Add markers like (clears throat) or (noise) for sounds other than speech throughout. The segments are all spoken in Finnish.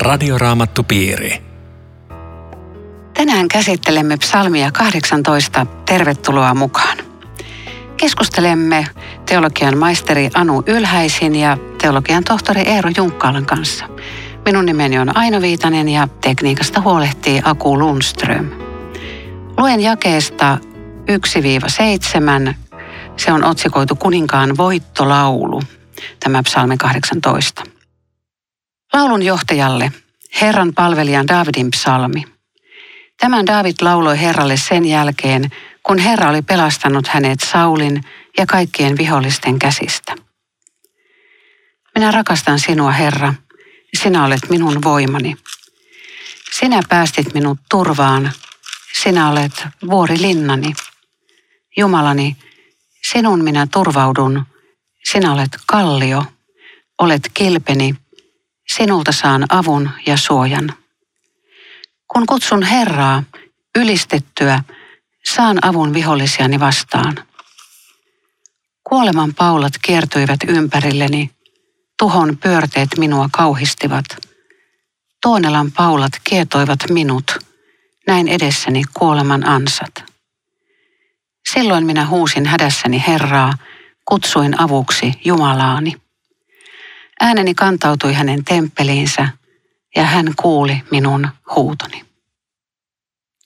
Radioraamattupiiri. Tänään käsittelemme psalmia 18. Tervetuloa mukaan. Keskustelemme teologian maisteri Anu Ylhäisin ja teologian tohtori Eero Junkkaalan kanssa. Minun nimeni on Aino Viitanen ja tekniikasta huolehtii Aku Lundström. Luen jakeesta 1-7. Se on otsikoitu kuninkaan voittolaulu, tämä psalmi 18. Laulun johtajalle, Herran palvelijan Davidin psalmi. Tämän David lauloi Herralle sen jälkeen, kun Herra oli pelastanut hänet Saulin ja kaikkien vihollisten käsistä. Minä rakastan sinua, Herra. Sinä olet minun voimani. Sinä päästit minut turvaan. Sinä olet vuorilinnani. Jumalani, sinun minä turvaudun. Sinä olet kallio. Olet kilpeni sinulta saan avun ja suojan. Kun kutsun Herraa ylistettyä, saan avun vihollisiani vastaan. Kuoleman paulat kiertyivät ympärilleni, tuhon pyörteet minua kauhistivat. Tuonelan paulat kietoivat minut, näin edessäni kuoleman ansat. Silloin minä huusin hädässäni Herraa, kutsuin avuksi Jumalaani. Ääneni kantautui hänen temppeliinsä ja hän kuuli minun huutoni.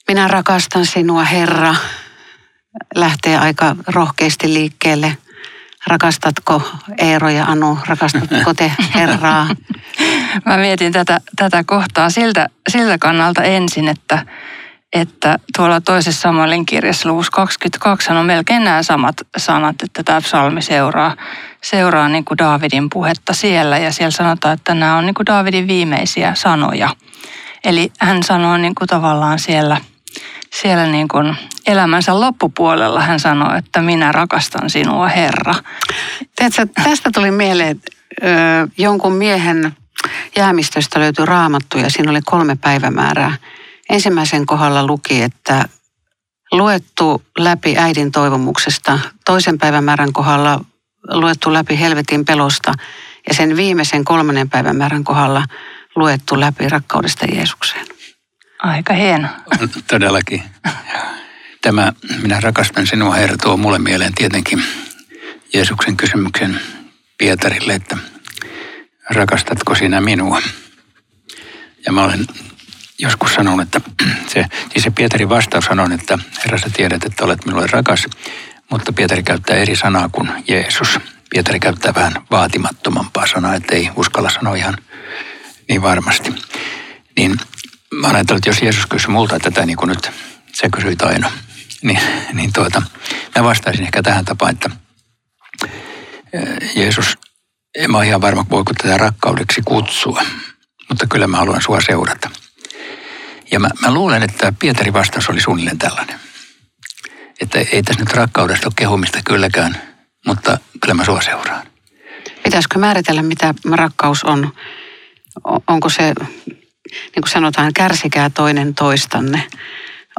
Minä rakastan sinua, Herra. Lähtee aika rohkeasti liikkeelle. Rakastatko Eero ja Anu, rakastatko te Herraa? (laughs) Mä mietin tätä, tätä kohtaa siltä, siltä kannalta ensin, että, että tuolla toisessa Samuelin kirjassa luvussa 22 on melkein nämä samat sanat, että tämä psalmi seuraa seuraa niin kuin Daavidin puhetta siellä ja siellä sanotaan, että nämä on niin kuin Daavidin viimeisiä sanoja. Eli hän sanoo niin kuin tavallaan siellä, siellä niin kuin elämänsä loppupuolella hän sanoo, että minä rakastan sinua Herra. Tiedätkö, tästä tuli mieleen, että jonkun miehen jäämistöstä löytyi raamattu ja siinä oli kolme päivämäärää. Ensimmäisen kohdalla luki, että luettu läpi äidin toivomuksesta. Toisen päivämäärän kohdalla luettu läpi helvetin pelosta ja sen viimeisen kolmannen päivän määrän kohdalla luettu läpi rakkaudesta Jeesukseen. Aika hieno. Todellakin. Tämä minä rakastan sinua Herra tuo mulle mieleen tietenkin Jeesuksen kysymyksen Pietarille, että rakastatko sinä minua? Ja mä olen joskus sanonut, että se, siis se Pietarin vastaus sanon, että Herra sä tiedät, että olet minulle rakas mutta Pietari käyttää eri sanaa kuin Jeesus. Pietari käyttää vähän vaatimattomampaa sanaa, ettei uskalla sanoa ihan niin varmasti. Niin mä ajattelin, että jos Jeesus kysyi multa tätä niin kuin nyt se kysyi Aino, niin, niin tuota, mä vastaisin ehkä tähän tapaan, että Jeesus, en mä ole ihan varma, voiko tätä rakkaudeksi kutsua, mutta kyllä mä haluan sua seurata. Ja mä, mä luulen, että Pietarin vastaus oli suunnilleen tällainen että ei tässä nyt rakkaudesta ole kehumista kylläkään, mutta kyllä mä sua seuraan. Pitäisikö määritellä, mitä rakkaus on? Onko se, niin kuin sanotaan, kärsikää toinen toistanne?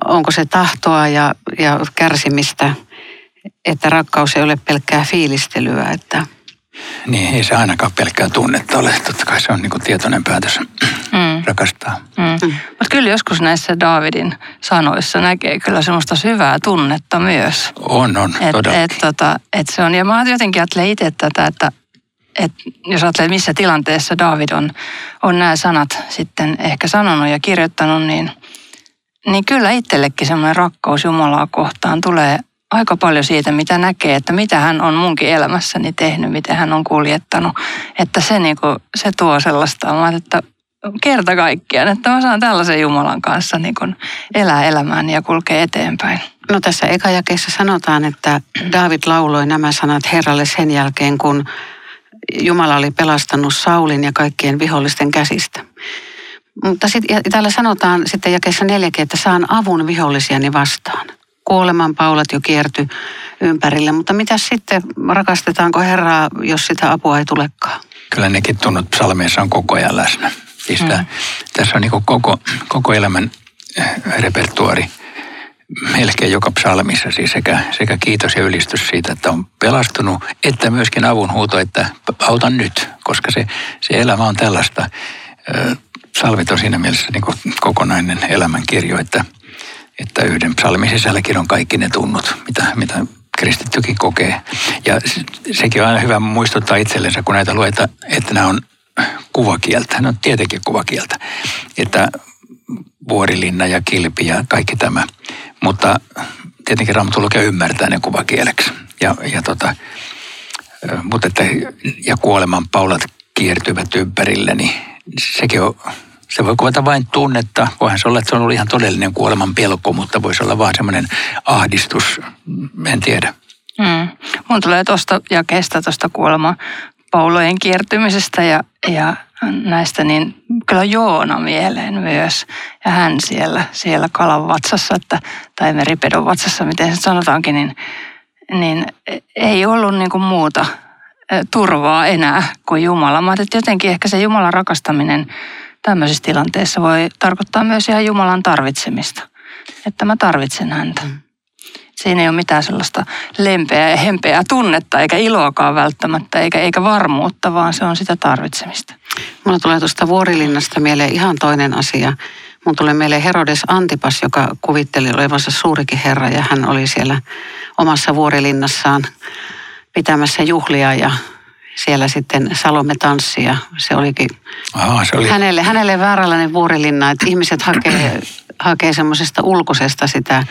Onko se tahtoa ja, ja kärsimistä, että rakkaus ei ole pelkkää fiilistelyä, että niin, ei se ainakaan pelkkää tunnetta ole. Totta kai se on niin tietoinen päätös mm. Rakastaa. Mm. Mm. Mutta kyllä joskus näissä Davidin sanoissa näkee kyllä semmoista syvää tunnetta myös. On, on, et, et, tota, et se on, ja mä jotenkin ajattelen itse tätä, että et jos ajattelee, missä tilanteessa David on, on nämä sanat sitten ehkä sanonut ja kirjoittanut, niin, niin kyllä itsellekin semmoinen rakkaus Jumalaa kohtaan tulee aika paljon siitä, mitä näkee, että mitä hän on munkin elämässäni tehnyt, miten hän on kuljettanut. Että se, niin kuin, se tuo sellaista, että kerta kaikkiaan, että mä saan tällaisen Jumalan kanssa niin kuin elää elämään ja kulkea eteenpäin. No tässä ekajakeessa sanotaan, että David lauloi nämä sanat Herralle sen jälkeen, kun Jumala oli pelastanut Saulin ja kaikkien vihollisten käsistä. Mutta sitten täällä sanotaan sitten jakeessa neljäkin, että saan avun vihollisiani vastaan kuoleman paulat jo kierty ympärille. Mutta mitä sitten, rakastetaanko Herraa, jos sitä apua ei tulekaan? Kyllä nekin tunnut psalmeissa on koko ajan läsnä. Siis mm. tämä, tässä on niin koko, koko elämän eh, repertuari melkein joka psalmissa, siis sekä, sekä kiitos ja ylistys siitä, että on pelastunut, että myöskin avunhuuto, että auta nyt, koska se, se elämä on tällaista. psalmit on siinä mielessä niin kokonainen elämänkirjo, että, että yhden psalmin sisälläkin on kaikki ne tunnut, mitä, mitä kristittykin kokee. Ja sekin on aina hyvä muistuttaa itsellensä, kun näitä lueta, että nämä on kuvakieltä. No tietenkin kuvakieltä. Että vuorilinna ja kilpi ja kaikki tämä. Mutta tietenkin Raamattu lukee ymmärtää ne kuvakieleksi. Ja, ja tota, mutta että, ja kuoleman paulat kiertyvät ympärille, niin sekin on, se voi kuvata vain tunnetta. Voihan se olla, että se on ollut ihan todellinen kuoleman pelko, mutta voisi olla vaan semmoinen ahdistus, en tiedä. Mm. Mun tulee tuosta kestä tuosta kuoleman paulojen kiertymisestä ja, ja näistä, niin kyllä Joona mieleen myös. Ja hän siellä, siellä kalan vatsassa, että, tai meripedon vatsassa, miten se sanotaankin, niin, niin ei ollut niin kuin muuta turvaa enää kuin Jumala. Mä että jotenkin ehkä se Jumalan rakastaminen tämmöisissä tilanteissa voi tarkoittaa myös ihan Jumalan tarvitsemista. Että mä tarvitsen häntä. Mm. Siinä ei ole mitään sellaista lempeää ja hempeää tunnetta, eikä iloakaan välttämättä, eikä, eikä varmuutta, vaan se on sitä tarvitsemista. Mulla tulee tuosta Vuorilinnasta mieleen ihan toinen asia. Mun tulee mieleen Herodes Antipas, joka kuvitteli olevansa suurikin herra ja hän oli siellä omassa vuorilinnassaan pitämässä juhlia ja siellä sitten Salome tanssi ja se olikin Aha, se oli... hänelle, hänelle vääränlainen vuorilinna, että ihmiset hakee, hakee semmoisesta ulkoisesta sitä,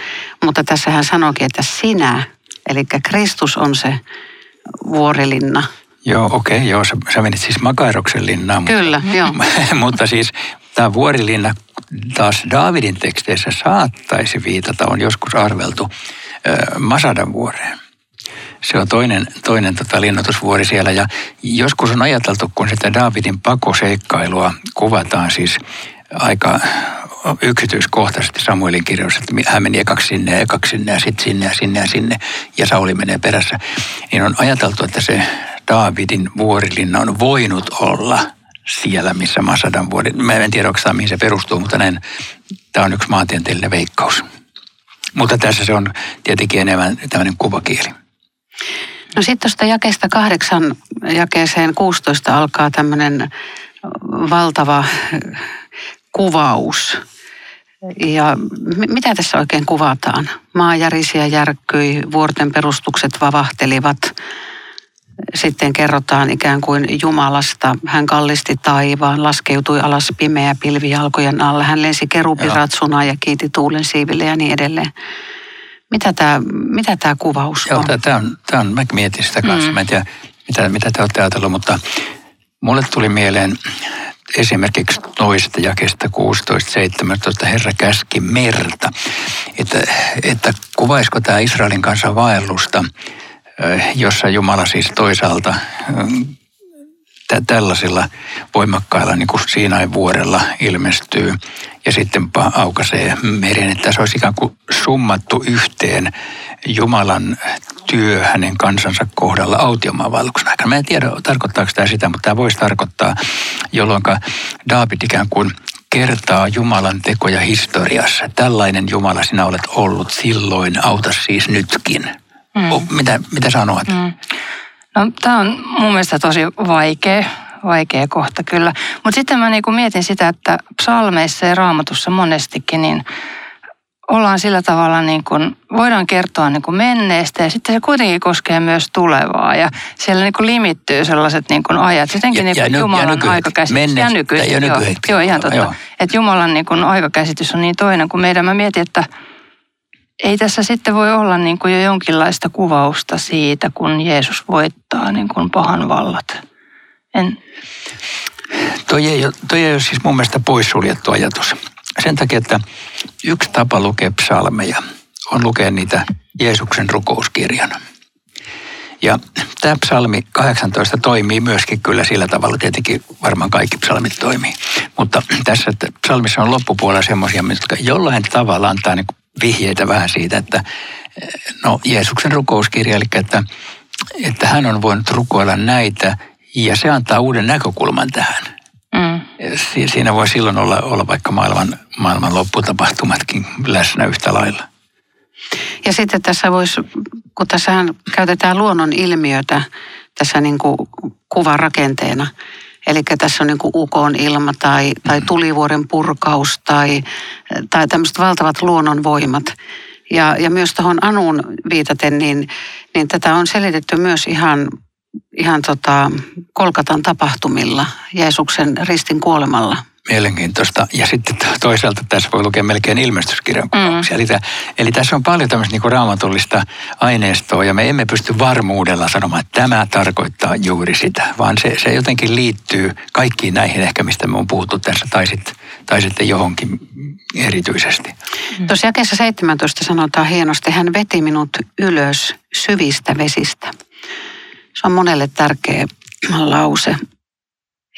mutta tässä hän sanoikin, että sinä, eli Kristus on se vuorilinna. Joo, okei, okay, joo, sä, sä menit siis Makairoksen linnaan. Kyllä, mutta, joo. (laughs) mutta siis tämä vuorilinna taas Daavidin teksteissä saattaisi viitata, on joskus arveltu, Masadan vuoreen se on toinen, toinen tota linnoitusvuori siellä. Ja joskus on ajateltu, kun sitä Davidin pakoseikkailua kuvataan siis aika yksityiskohtaisesti Samuelin kirjoissa, että hän meni ekaksi sinne ja ekaksi sinne ja sitten sinne ja sinne ja sinne ja Sauli menee perässä, niin on ajateltu, että se Davidin vuorilinna on voinut olla siellä, missä Masadan vuori. Mä en tiedä oikeastaan, mihin se perustuu, mutta näin, tämä on yksi maantieteellinen veikkaus. Mutta tässä se on tietenkin enemmän tämmöinen kuvakieli. No sitten tuosta jakeesta kahdeksan jakeeseen 16 alkaa tämmöinen valtava kuvaus. Ja mitä tässä oikein kuvataan? Maa järisi ja järkkyi, vuorten perustukset vavahtelivat. Sitten kerrotaan ikään kuin Jumalasta. Hän kallisti taivaan, laskeutui alas pimeä pilvi jalkojen alle. Hän lensi kerupiratsuna ja kiiti tuulen siiville ja niin edelleen. Mitä tämä, mitä tämä kuvaus Joo, on? Tämä on, tämä on, mä mietin sitä kanssa. Mm. Mä en tiedä, mitä, mitä te olette ajatellut, mutta mulle tuli mieleen esimerkiksi toista jakesta 16.17 Herra käski merta. Että, että kuvaisiko tämä Israelin kanssa vaellusta, jossa Jumala siis toisaalta tällaisilla voimakkailla niin kuin Siinain vuorella ilmestyy ja sitten aukaisee meren. Että se olisi ikään kuin summattu yhteen Jumalan työ hänen kansansa kohdalla autiomaan vaelluksen aikana. Mä en tiedä, tarkoittaako tämä sitä, mutta tämä voisi tarkoittaa, jolloin David ikään kuin kertaa Jumalan tekoja historiassa. Tällainen Jumala sinä olet ollut silloin, auta siis nytkin. Mm. Mitä, mitä sanoit? Mm. No, tämä on mun mielestä tosi vaikea, vaikea kohta kyllä. Mutta sitten mä niinku mietin sitä, että psalmeissa ja raamatussa monestikin, niin ollaan sillä tavalla, niin kuin, voidaan kertoa niin kuin menneestä ja sitten se kuitenkin koskee myös tulevaa. Ja siellä niin kuin limittyy sellaiset niin kuin ajat, jotenkin ja, niin kuin ja Jumalan ja aikakäsitys. Ja nyky, ja joo, joo, ihan totta. Joo. Että Jumalan niin kuin aikakäsitys on niin toinen kuin meidän. Mä mietin, että ei tässä sitten voi olla niin kuin jo jonkinlaista kuvausta siitä, kun Jeesus voittaa niin kuin pahan vallat. En... Toi ei, toi ei ole siis mun mielestä poissuljettu ajatus. Sen takia, että yksi tapa lukea psalmeja on lukea niitä Jeesuksen rukouskirjana. Ja tämä psalmi 18 toimii myöskin kyllä sillä tavalla, tietenkin varmaan kaikki psalmit toimii. Mutta tässä psalmissa on loppupuolella semmoisia, jotka jollain tavalla antaa niin vihjeitä vähän siitä, että no Jeesuksen rukouskirja, eli että, että hän on voinut rukoilla näitä ja se antaa uuden näkökulman tähän. Mm. Siinä voi silloin olla, olla vaikka maailman, maailman lopputapahtumatkin läsnä yhtä lailla. Ja sitten tässä voisi, kun tässä käytetään luonnon ilmiötä tässä niin kuin kuvan rakenteena, Eli tässä on niin ukon ilma tai, tai tulivuoren purkaus tai, tai tämmöiset valtavat luonnonvoimat. Ja, ja myös tuohon Anuun viitaten, niin, niin tätä on selitetty myös ihan, ihan tota Kolkatan tapahtumilla, Jeesuksen ristin kuolemalla. Mielenkiintoista. Ja sitten toisaalta tässä voi lukea melkein ilmestyskirjan kuvauksia. Mm. Eli, eli tässä on paljon tämmöistä niin raamatullista aineistoa ja me emme pysty varmuudella sanomaan, että tämä tarkoittaa juuri sitä, vaan se, se jotenkin liittyy kaikkiin näihin ehkä, mistä me on puhuttu tässä, tai sitten, tai sitten johonkin erityisesti. Mm. Tuossa jakeessa 17 sanotaan hienosti, hän veti minut ylös syvistä vesistä. Se on monelle tärkeä lause.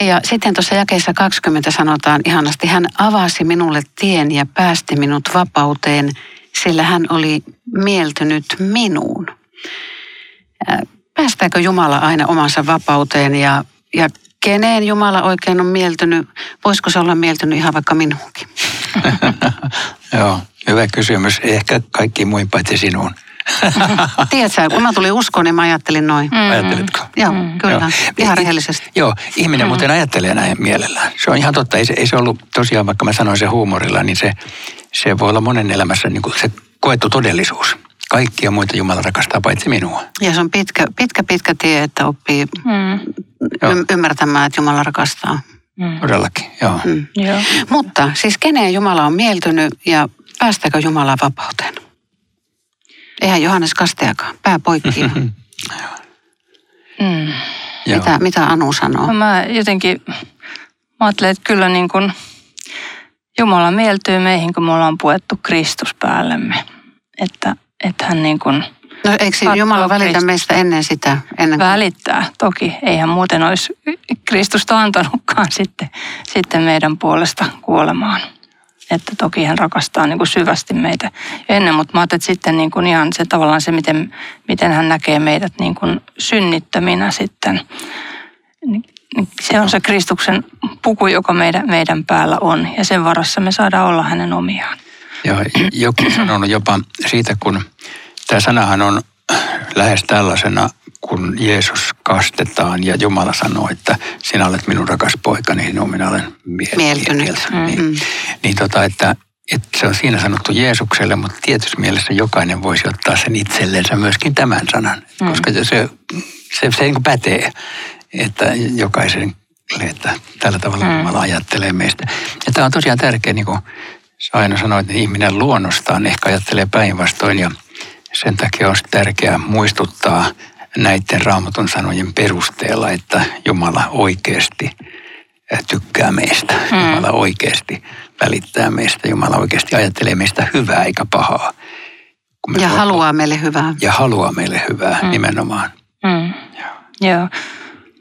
Ja sitten tuossa jakeessa 20 sanotaan ihanasti, hän avasi minulle tien ja päästi minut vapauteen, sillä hän oli mieltynyt minuun. Päästääkö Jumala aina omansa vapauteen ja, ja keneen Jumala oikein on mieltynyt? Voisiko se olla mieltynyt ihan vaikka minuunkin? (laughs) Joo, hyvä kysymys. Ehkä kaikki muin paitsi sinuun. (laughs) Tiedätkö, kun mä tulin uskoon, niin mä ajattelin noin. Mm-hmm. Ajattelitko? Joo, mm. kyllä. Joo. Ihan rehellisesti. Joo, ihminen mm. muuten ajattelee näin mielellään. Se on ihan totta. Ei se, ei se ollut tosiaan, vaikka mä sanoin se huumorilla, niin se, se voi olla monen elämässä niin kuin se koettu todellisuus. Kaikkia muita Jumala rakastaa paitsi minua. Ja se on pitkä, pitkä, pitkä tie, että oppii mm. y- ymmärtämään, että Jumala rakastaa. Mm. Todellakin, joo. Mm. joo. Mutta siis keneen Jumala on mieltynyt ja päästäkö Jumala vapauteen? Eihän Johannes Kasteakaan. Pää poikki. (laughs) mm. Mitä, mitä Anu sanoo? No mä jotenkin, mä ajattelen, että kyllä niin kuin Jumala mieltyy meihin, kun me ollaan puettu Kristus päällemme. Että, että hän niin kuin No eikö Jumala välitä Kristus. meistä ennen sitä? Ennen kuin... Välittää, toki. Eihän muuten olisi Kristusta antanutkaan sitten, sitten meidän puolesta kuolemaan. Että toki hän rakastaa niin kuin syvästi meitä ennen, mutta mä ajattelin, että sitten niin kuin ihan se tavallaan se, miten, miten hän näkee meidät niin kuin synnittöminä sitten. Se on se Kristuksen puku, joka meidän, meidän päällä on ja sen varassa me saadaan olla hänen omiaan. Ja joku on sanonut jopa siitä, kun tämä sanahan on lähes tällaisena kun Jeesus kastetaan ja Jumala sanoo, että sinä olet minun rakas poikani, niin minä olen mieltynyt. Mm-hmm. Niin, niin tota, että, että se on siinä sanottu Jeesukselle, mutta tietysti mielessä jokainen voisi ottaa sen itsellensä myöskin tämän sanan, mm. koska se, se, se, se niin pätee, että jokaisen että tällä tavalla mm. Jumala ajattelee meistä. Ja tämä on tosiaan tärkeä, niin kuin aina sanoit, että ihminen luonnostaan ehkä ajattelee päinvastoin ja sen takia on tärkeää muistuttaa näiden raamatun sanojen perusteella, että Jumala oikeasti tykkää meistä. Mm. Jumala oikeasti välittää meistä. Jumala oikeasti ajattelee meistä hyvää eikä pahaa. Me ja haluaa meille hyvää. Ja haluaa meille hyvää mm. nimenomaan. Mm. Joo. Joo.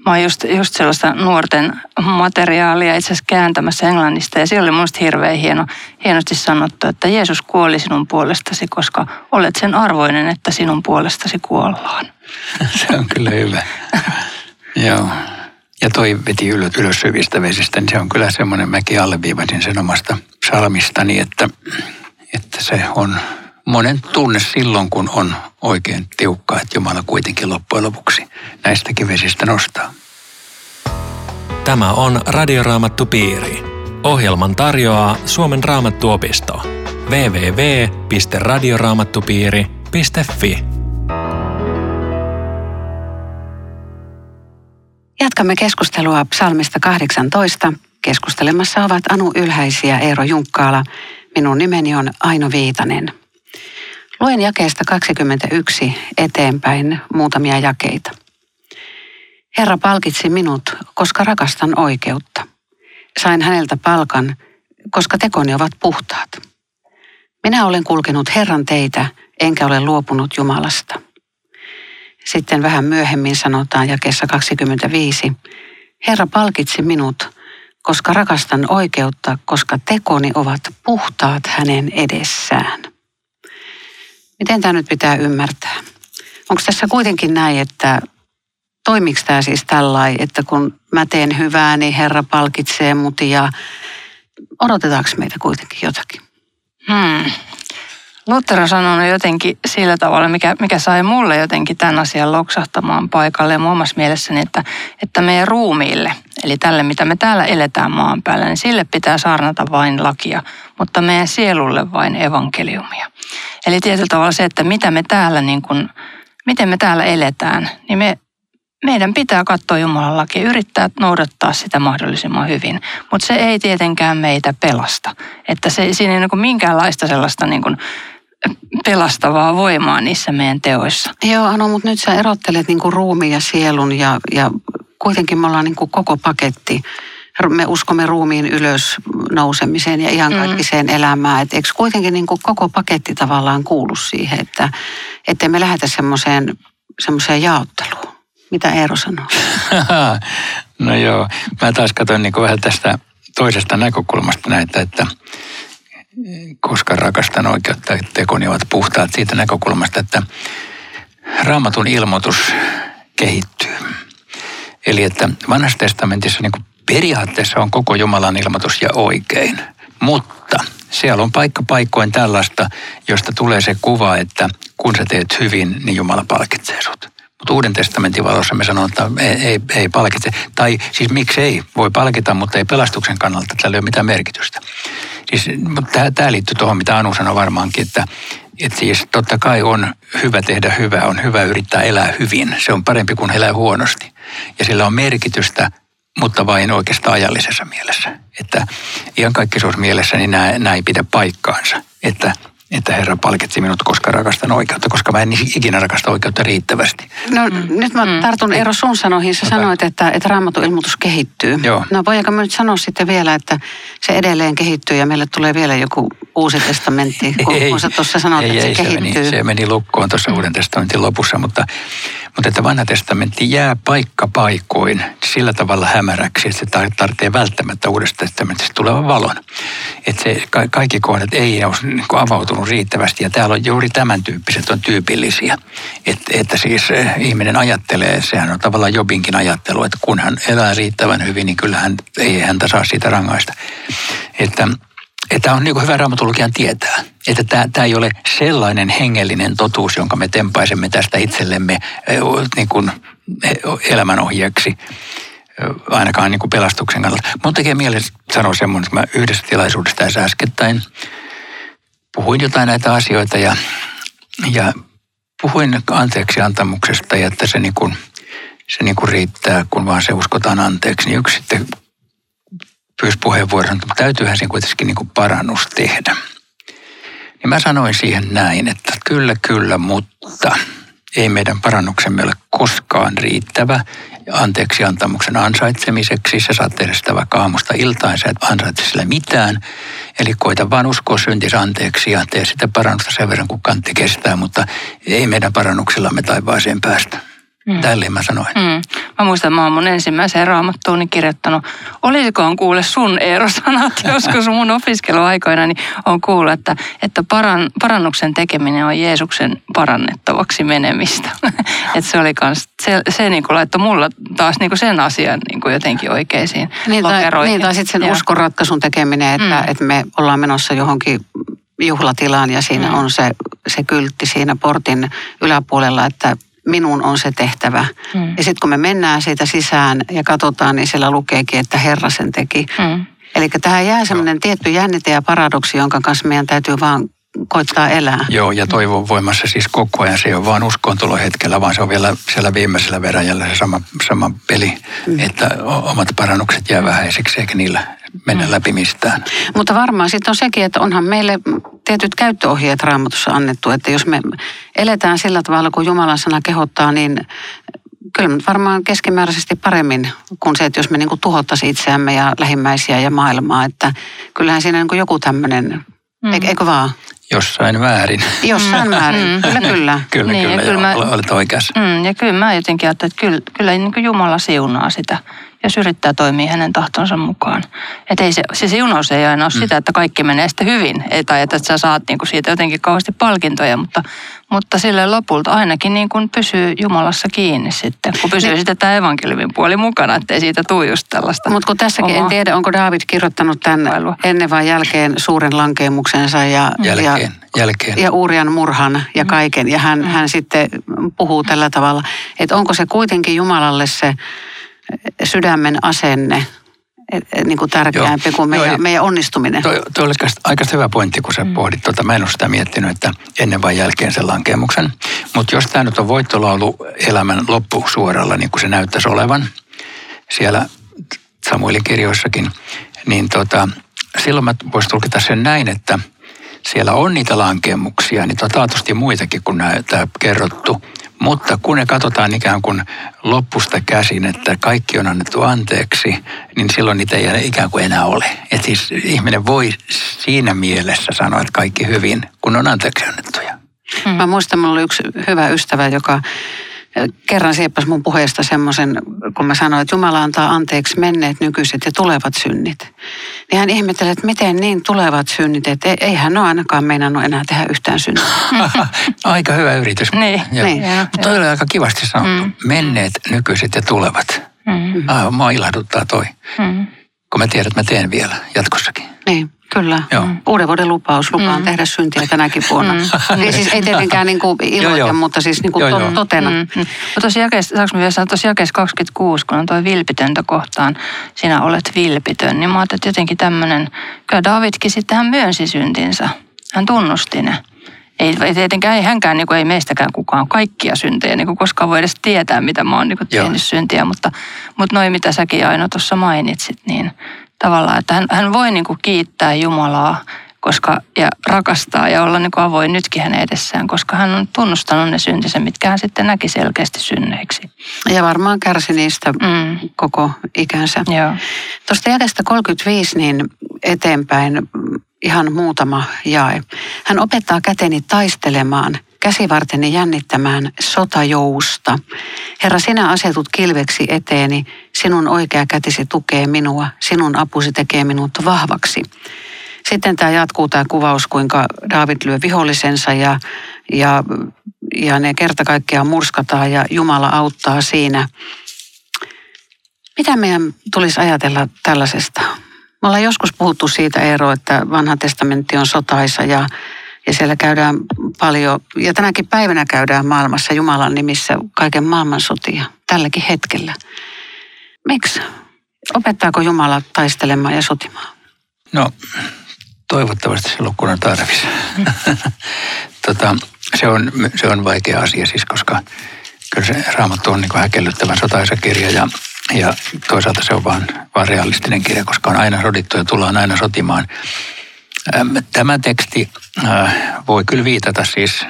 Mä oon just, just sellaista nuorten materiaalia itse asiassa kääntämässä englannista ja siellä oli minusta hirveän hieno, hienosti sanottu, että Jeesus kuoli sinun puolestasi, koska olet sen arvoinen, että sinun puolestasi kuollaan. (laughs) Se on kyllä hyvä. Joo. Ja toi veti ylös, ylös syvistä vesistä, niin se on kyllä semmoinen, mäkin alleviivasin sen omasta psalmistani, että, että se on monen tunne silloin, kun on oikein tiukkaa, että Jumala kuitenkin loppujen lopuksi näistäkin vesistä nostaa. Tämä on Radioraamattu Piiri. Ohjelman tarjoaa Suomen Raamattuopisto. www.radioraamattupiiri.fi Jatkamme keskustelua psalmista 18. Keskustelemassa ovat Anu Ylhäisiä ja Eero Junkkaala. Minun nimeni on Aino Viitanen. Luen jakeesta 21 eteenpäin muutamia jakeita. Herra palkitsi minut, koska rakastan oikeutta. Sain häneltä palkan, koska tekoni ovat puhtaat. Minä olen kulkenut Herran teitä, enkä ole luopunut Jumalasta. Sitten vähän myöhemmin sanotaan jakeessa 25. Herra palkitsi minut, koska rakastan oikeutta, koska tekoni ovat puhtaat hänen edessään. Miten tämä nyt pitää ymmärtää? Onko tässä kuitenkin näin, että toimiko tämä siis tällainen, että kun mä teen hyvää, niin Herra palkitsee mut ja odotetaanko meitä kuitenkin jotakin? Hmm. Luther on sanonut jotenkin sillä tavalla, mikä, mikä sai mulle jotenkin tämän asian loksahtamaan paikalle ja omassa mielessäni, että, että meidän ruumiille, eli tälle mitä me täällä eletään maan päällä, niin sille pitää saarnata vain lakia, mutta meidän sielulle vain evankeliumia. Eli tietyllä tavalla se, että mitä me täällä niin kuin, miten me täällä eletään, niin me meidän pitää katsoa Jumalan lakia, yrittää noudattaa sitä mahdollisimman hyvin, mutta se ei tietenkään meitä pelasta. Että se, siinä ei niin minkäänlaista sellaista niin kuin pelastavaa voimaa niissä meidän teoissa. Joo, Anu, mutta nyt sä erottelet niin ruumiin ja sielun ja, ja kuitenkin me ollaan niin kuin koko paketti. Me uskomme ruumiin ylös nousemiseen ja ihan kaikkiseen mm. elämään. Et eikö kuitenkin niin kuin koko paketti tavallaan kuulu siihen, että ettei me lähetä semmoiseen semmoiseen jaotteluun? Mitä Eero sanoo? (laughs) no joo, mä taas katson niin vähän tästä toisesta näkökulmasta näitä, että koska rakastan oikeutta, että tekoni ovat puhtaat siitä näkökulmasta, että raamatun ilmoitus kehittyy. Eli että vanhassa testamentissa niin periaatteessa on koko Jumalan ilmoitus ja oikein, mutta siellä on paikka paikkoin tällaista, josta tulee se kuva, että kun sä teet hyvin, niin Jumala palkitsee sut. Mutta Uuden testamentin valossa me sanotaan, että ei, ei, ei palkitse. Tai siis miksi ei? Voi palkita, mutta ei pelastuksen kannalta. Tällä ei ole mitään merkitystä. Siis, tämä liittyy tuohon, mitä Anu sanoi varmaankin, että, että siis totta kai on hyvä tehdä hyvää, on hyvä yrittää elää hyvin. Se on parempi kuin elää huonosti. Ja sillä on merkitystä, mutta vain oikeastaan ajallisessa mielessä. Että ihan mielessä niin ei pidä paikkaansa. Että että Herra palkitsi minut, koska rakastan oikeutta, koska mä en ikinä rakasta oikeutta riittävästi. No mm. nyt mä mm. tartun Eero sun sanoihin. Sä no, sanoit, että, että raamatun ilmoitus kehittyy. Joo. No voidaanko mä nyt sanoa sitten vielä, että se edelleen kehittyy ja meille tulee vielä joku uusi testamentti, kun, ei, kun sä tuossa sanoit, ei, että ei, se, se kehittyy. Meni, se meni lukkoon tuossa mm. uuden testamentin lopussa, mutta mutta että vanha testamentti jää paikka paikoin sillä tavalla hämäräksi, että se tarvitsee välttämättä uudesta testamentista tulevan valon. Että se kaikki kohdat ei ole niin avautunut riittävästi ja täällä on juuri tämän tyyppiset on tyypillisiä. Että, että siis eh, ihminen ajattelee, sehän on tavallaan Jobinkin ajattelu, että kun hän elää riittävän hyvin, niin kyllähän ei häntä saa siitä rangaista. Että että on niin hyvä raamatologian tietää, että tämä, tämä ei ole sellainen hengellinen totuus, jonka me tempaisemme tästä itsellemme niin kuin elämänohjeeksi, ainakaan niin kuin pelastuksen kannalta. Mun tekee mielessä sanoa semmoinen, että mä yhdessä tilaisuudessa tässä äskettäin puhuin jotain näitä asioita ja, ja puhuin anteeksi antamuksesta ja että se, niin kuin, se niin kuin riittää, kun vaan se uskotaan anteeksi. Niin yksi sitten pyysi puheenvuoron, mutta täytyyhän siinä kuitenkin niin kuin parannus tehdä. Niin mä sanoin siihen näin, että kyllä, kyllä, mutta ei meidän parannuksemme ole koskaan riittävä anteeksi antamuksen ansaitsemiseksi. Sä saat tehdä sitä vaikka aamusta iltaan, sä et ansaitse sillä mitään. Eli koita vaan uskoa syntis anteeksi ja tee sitä parannusta sen verran, kun kantti kestää, mutta ei meidän parannuksillamme taivaaseen päästä. Mm. Tälleen mä sanoin. Mm. Mä muistan, että mä oon mun ensimmäiseen raamattuun kirjoittanut, olisikohan kuule sun Eero-sanat (laughs) joskus mun opiskeluaikoina, niin on kuullut, että, että paran, parannuksen tekeminen on Jeesuksen parannettavaksi menemistä. (laughs) että se oli kans, se, se niin kuin laittoi mulla taas niin kuin sen asian niin kuin jotenkin oikeisiin niin, tai, niin, tai sitten sen uskonratkaisun tekeminen, että, mm. että me ollaan menossa johonkin juhlatilaan ja siinä mm. on se, se kyltti siinä portin yläpuolella, että minun on se tehtävä. Mm. Ja sitten kun me mennään siitä sisään ja katsotaan, niin siellä lukeekin, että Herra sen teki. Mm. Eli tähän jää semmoinen tietty jännite ja paradoksi, jonka kanssa meidän täytyy vaan koittaa elää. Joo, ja toivon voimassa siis koko ajan. Se ei ole vaan hetkellä, vaan se on vielä siellä viimeisellä veräjällä se sama, sama peli, mm. että omat parannukset jää vähäisiksi eikä niillä mennä mm. läpi mistään. Mutta varmaan sitten on sekin, että onhan meille tietyt käyttöohjeet raamatussa annettu, että jos me eletään sillä tavalla, kun Jumalan sana kehottaa, niin kyllä varmaan keskimääräisesti paremmin kuin se, että jos me niin tuhottaisiin itseämme ja lähimmäisiä ja maailmaa, että kyllähän siinä niin joku tämmöinen, mm. eikö vaan? Jossain väärin. Jossain väärin, mm. (laughs) kyllä kyllä. kyllä, niin, kyllä, kyllä mä, olet oikeassa. Mm, ja kyllä mä jotenkin ajattelen, että kyllä, kyllä niin Jumala siunaa sitä jos yrittää toimia hänen tahtonsa mukaan. Että ei se, siis se junous ei aina ole mm. sitä, että kaikki menee sitten hyvin, ei, tai että sä saat niinku siitä jotenkin kauheasti palkintoja, mutta, mutta sille lopulta ainakin niin kuin pysyy Jumalassa kiinni sitten, kun pysyy niin. sitten tämä evankeliumin puoli mukana, ettei siitä tule just tällaista. Mutta kun tässäkin omaa... en tiedä, onko David kirjoittanut tämän Vailua. ennen vai jälkeen suuren lankemuksensa ja, jälkeen, ja, jälkeen. ja Uurian murhan ja mm. kaiken. Ja hän, mm. hän sitten puhuu tällä tavalla, että onko se kuitenkin Jumalalle se sydämen asenne niin kuin tärkeämpi Joo. kuin meidän, Joo, meidän onnistuminen. Tuo, oli aika hyvä pointti, kun sä mm. pohdit tuota. Mä en ole sitä miettinyt, että ennen vai jälkeen sen lankemuksen. Mutta jos tämä nyt on voittolaulu elämän loppusuoralla, niin kuin se näyttäisi olevan siellä Samuelin kirjoissakin, niin tota, silloin mä voisin tulkita sen näin, että siellä on niitä lankemuksia, niitä on taatusti muitakin kuin nämä kerrottu – mutta kun ne katsotaan ikään kuin loppusta käsin, että kaikki on annettu anteeksi, niin silloin niitä ei ikään kuin enää ole. Että siis ihminen voi siinä mielessä sanoa, että kaikki hyvin, kun on anteeksi annettuja. Mä muistan, mulla oli yksi hyvä ystävä, joka kerran sieppasi mun puheesta semmoisen, kun mä sanoin, että Jumala antaa anteeksi menneet, nykyiset ja tulevat synnit. Niin hän ihmettelee, että miten niin tulevat synnit, että ei hän ole ainakaan meinannut enää tehdä yhtään syntiä. (laughs) aika hyvä yritys. Niin. Joo. niin. Mutta toi oli aika kivasti sanottu. Mm. Menneet, nykyiset ja tulevat. Mm. Ah, mua ilahduttaa toi. Mm. Kun mä tiedän, että mä teen vielä jatkossakin. Niin. Kyllä. Joo. Mm. Uuden vuoden lupaus. Lupaan mm. tehdä syntiä tänäkin vuonna. Mm. Ei siis ei (laughs) tietenkään niin kuin iloita, joo, joo. mutta siis niin kuin joo, to, totena. Mm. Mm. Tuossa jakeessa, saanko vielä sanoa, tuossa jakeessa 26, kun on tuo vilpitöntä kohtaan, sinä olet vilpitön, niin mä ajattelin, että jotenkin tämmöinen, kyllä Davidkin sitten hän myönsi syntinsä. Hän tunnusti ne. Ei, ei tietenkään, ei hänkään, niin kuin, ei meistäkään kukaan kaikkia syntejä niin kuin koskaan voi edes tietää, mitä mä oon niin kuin, tehnyt syntiä, mutta, mutta noin mitä säkin Aino tuossa mainitsit, niin tavallaan, että hän, hän voi niin kuin kiittää Jumalaa koska, ja rakastaa ja olla niin kuin avoin nytkin hänen edessään, koska hän on tunnustanut ne syntinsä, mitkä hän sitten näki selkeästi synneiksi. Ja varmaan kärsi niistä mm. koko ikänsä. Joo. Tuosta jätestä 35 niin eteenpäin ihan muutama jae. Hän opettaa käteni taistelemaan, käsivarteni jännittämään sotajousta. Herra, sinä asetut kilveksi eteeni, sinun oikea kätisi tukee minua, sinun apusi tekee minut vahvaksi. Sitten tämä jatkuu tämä kuvaus, kuinka David lyö vihollisensa ja, ja, ja ne kerta kaikkiaan murskataan ja Jumala auttaa siinä. Mitä meidän tulisi ajatella tällaisesta? Me ollaan joskus puhuttu siitä Eero, että vanha testamentti on sotaisa ja, ja siellä käydään paljon, ja tänäkin päivänä käydään maailmassa Jumalan nimissä kaiken maailman sotia, tälläkin hetkellä. Miksi? Opettaako Jumala taistelemaan ja sotimaan? No, toivottavasti silloin, kun tarvis. (laughs) tota, se, on, se on vaikea asia siis, koska kyllä se Raamattu on niin häkellyttävän sotaisa kirja ja ja toisaalta se on vaan, vaan realistinen kirja, koska on aina sodittu ja tullaan aina sotimaan. Tämä teksti voi kyllä viitata siis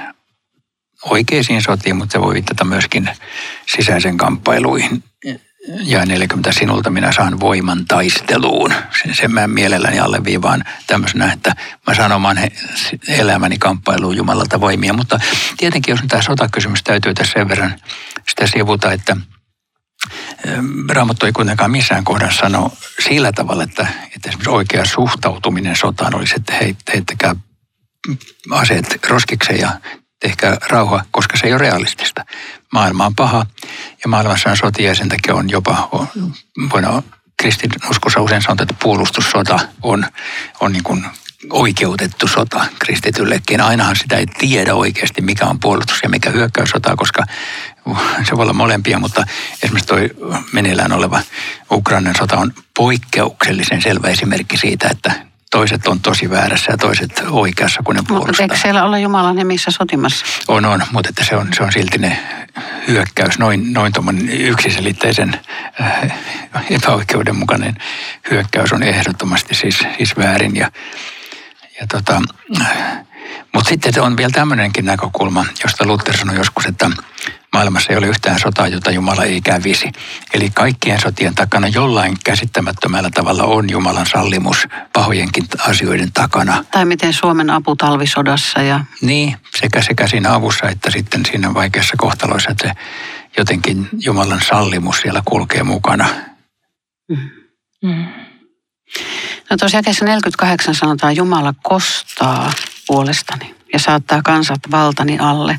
oikeisiin sotiin, mutta se voi viitata myöskin sisäisen kamppailuihin. Ja 40 sinulta minä saan voiman taisteluun. Sen, sen mä mielelläni alleviivaan tämmöisenä, että mä saan oman elämäni kamppailuun Jumalalta voimia. Mutta tietenkin, jos tämä sotakysymys täytyy tässä sen verran sitä sivuta, että – Raamattu ei kuitenkaan missään kohdassa sano sillä tavalla, että, että esimerkiksi oikea suhtautuminen sotaan olisi, että heittäkää aseet roskikseen ja tehkää rauha, koska se ei ole realistista. Maailma on paha ja maailmassa on sotia ja sen takia on jopa, voidaan kristinuskossa usein sanotaan, että puolustussota on, on niin kuin oikeutettu sota kristityllekin. Ainahan sitä ei tiedä oikeasti, mikä on puolustus ja mikä hyökkäyssota, koska se voi olla molempia, mutta esimerkiksi tuo meneillään oleva Ukrainan sota on poikkeuksellisen selvä esimerkki siitä, että toiset on tosi väärässä ja toiset oikeassa, kun ne puolustaa. Mutta eikö siellä olla Jumalan nimissä sotimassa? On, on, mutta että se, on, se on silti ne hyökkäys, noin, noin yksiselitteisen äh, epäoikeudenmukainen hyökkäys on ehdottomasti siis, siis väärin. Ja, ja tota, mutta sitten on vielä tämmöinenkin näkökulma, josta Luther sanoi joskus, että maailmassa ei ole yhtään sotaa, jota Jumala ei kävisi. Eli kaikkien sotien takana jollain käsittämättömällä tavalla on Jumalan sallimus pahojenkin asioiden takana. Tai miten Suomen apu talvisodassa. Ja... Niin, sekä, sekä siinä avussa että sitten siinä vaikeassa kohtaloissa, että jotenkin Jumalan sallimus siellä kulkee mukana. Mm. Mm. No tuossa jakeessa 48 sanotaan, Jumala kostaa puolestani ja saattaa kansat valtani alle.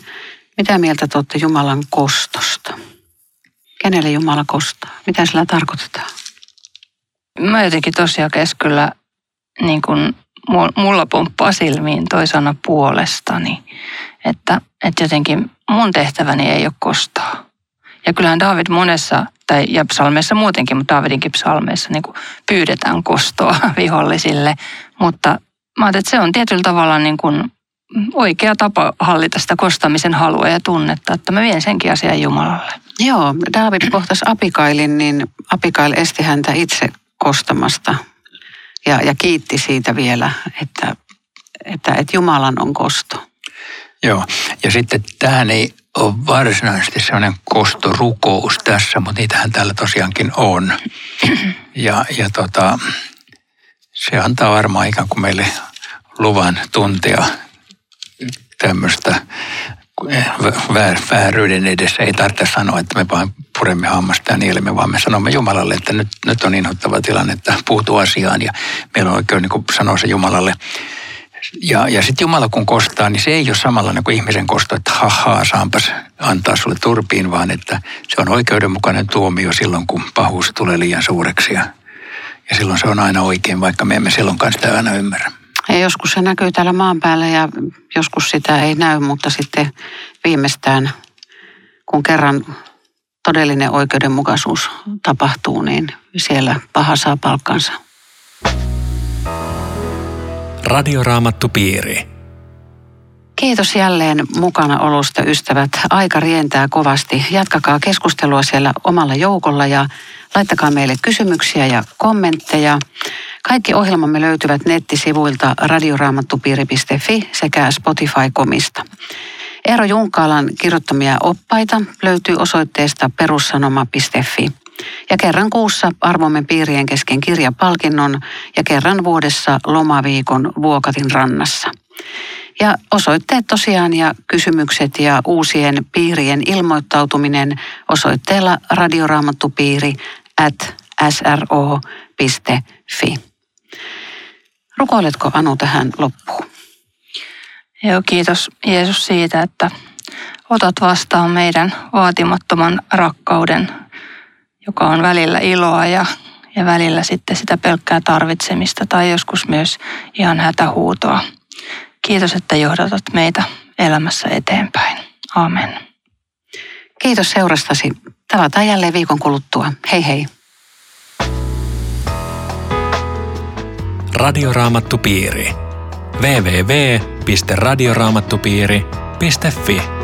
Mitä mieltä te olette Jumalan kostosta? Kenelle Jumala kostaa? Mitä sillä tarkoitetaan? Mä jotenkin tosiaan kyllä niin kuin mulla pomppaa silmiin toi sana puolestani. Että, että jotenkin mun tehtäväni ei ole kostaa. Ja kyllähän David monessa, tai ja psalmeissa muutenkin, mutta Davidinkin psalmeissa niin pyydetään kostoa (laughs) vihollisille. Mutta mä ajattelin, että se on tietyllä tavalla niin kuin oikea tapa hallita sitä kostamisen halua ja tunnetta, että mä vien senkin asian Jumalalle. Joo, David kohtasi Apikailin, niin Apikail esti häntä itse kostamasta ja, ja kiitti siitä vielä, että, että, että Jumalan on kosto. Joo, ja sitten tähän ei ole varsinaisesti sellainen kostorukous tässä, mutta niitähän täällä tosiaankin on. (clears throat) Ja, ja tota, se antaa varmaan ikään kuin meille luvan tuntea tämmöistä väär, vääryyden edessä. Ei tarvitse sanoa, että me vain puremme hammasta ja nielemme, vaan me sanomme Jumalalle, että nyt, nyt on inhottava tilanne, että puutu asiaan ja meillä on oikein niin sanoa se Jumalalle. Ja, ja sitten Jumala kun kostaa, niin se ei ole samanlainen kuin ihmisen kosto, että hahaa, saanpas antaa sulle turpiin, vaan että se on oikeudenmukainen tuomio silloin, kun pahuus tulee liian suureksi. Ja, ja silloin se on aina oikein, vaikka me emme silloinkaan sitä aina ymmärrä. Ja joskus se näkyy täällä maan päällä ja joskus sitä ei näy, mutta sitten viimeistään, kun kerran todellinen oikeudenmukaisuus tapahtuu, niin siellä paha saa palkkansa. Radioraamattupiiri. Kiitos jälleen mukana olosta ystävät. Aika rientää kovasti. Jatkakaa keskustelua siellä omalla joukolla ja laittakaa meille kysymyksiä ja kommentteja. Kaikki ohjelmamme löytyvät nettisivuilta radioraamattupiiri.fi sekä Spotify-komista. Eero Junkaalan kirjoittamia oppaita löytyy osoitteesta perussanoma.fi. Ja kerran kuussa arvomme piirien kesken kirjapalkinnon ja kerran vuodessa lomaviikon Vuokatin rannassa. Ja osoitteet tosiaan ja kysymykset ja uusien piirien ilmoittautuminen osoitteella radioraamattupiiri at sro.fi. Rukoiletko Anu tähän loppuun? Joo, kiitos Jeesus siitä, että otat vastaan meidän vaatimattoman rakkauden, joka on välillä iloa ja, ja välillä sitten sitä pelkkää tarvitsemista tai joskus myös ihan hätähuutoa. Kiitos, että johdatat meitä elämässä eteenpäin. Amen. Kiitos seurastasi. Tavataan jälleen viikon kuluttua. Hei hei. Radioraamattupiiri. www.radioraamattupiiri.fi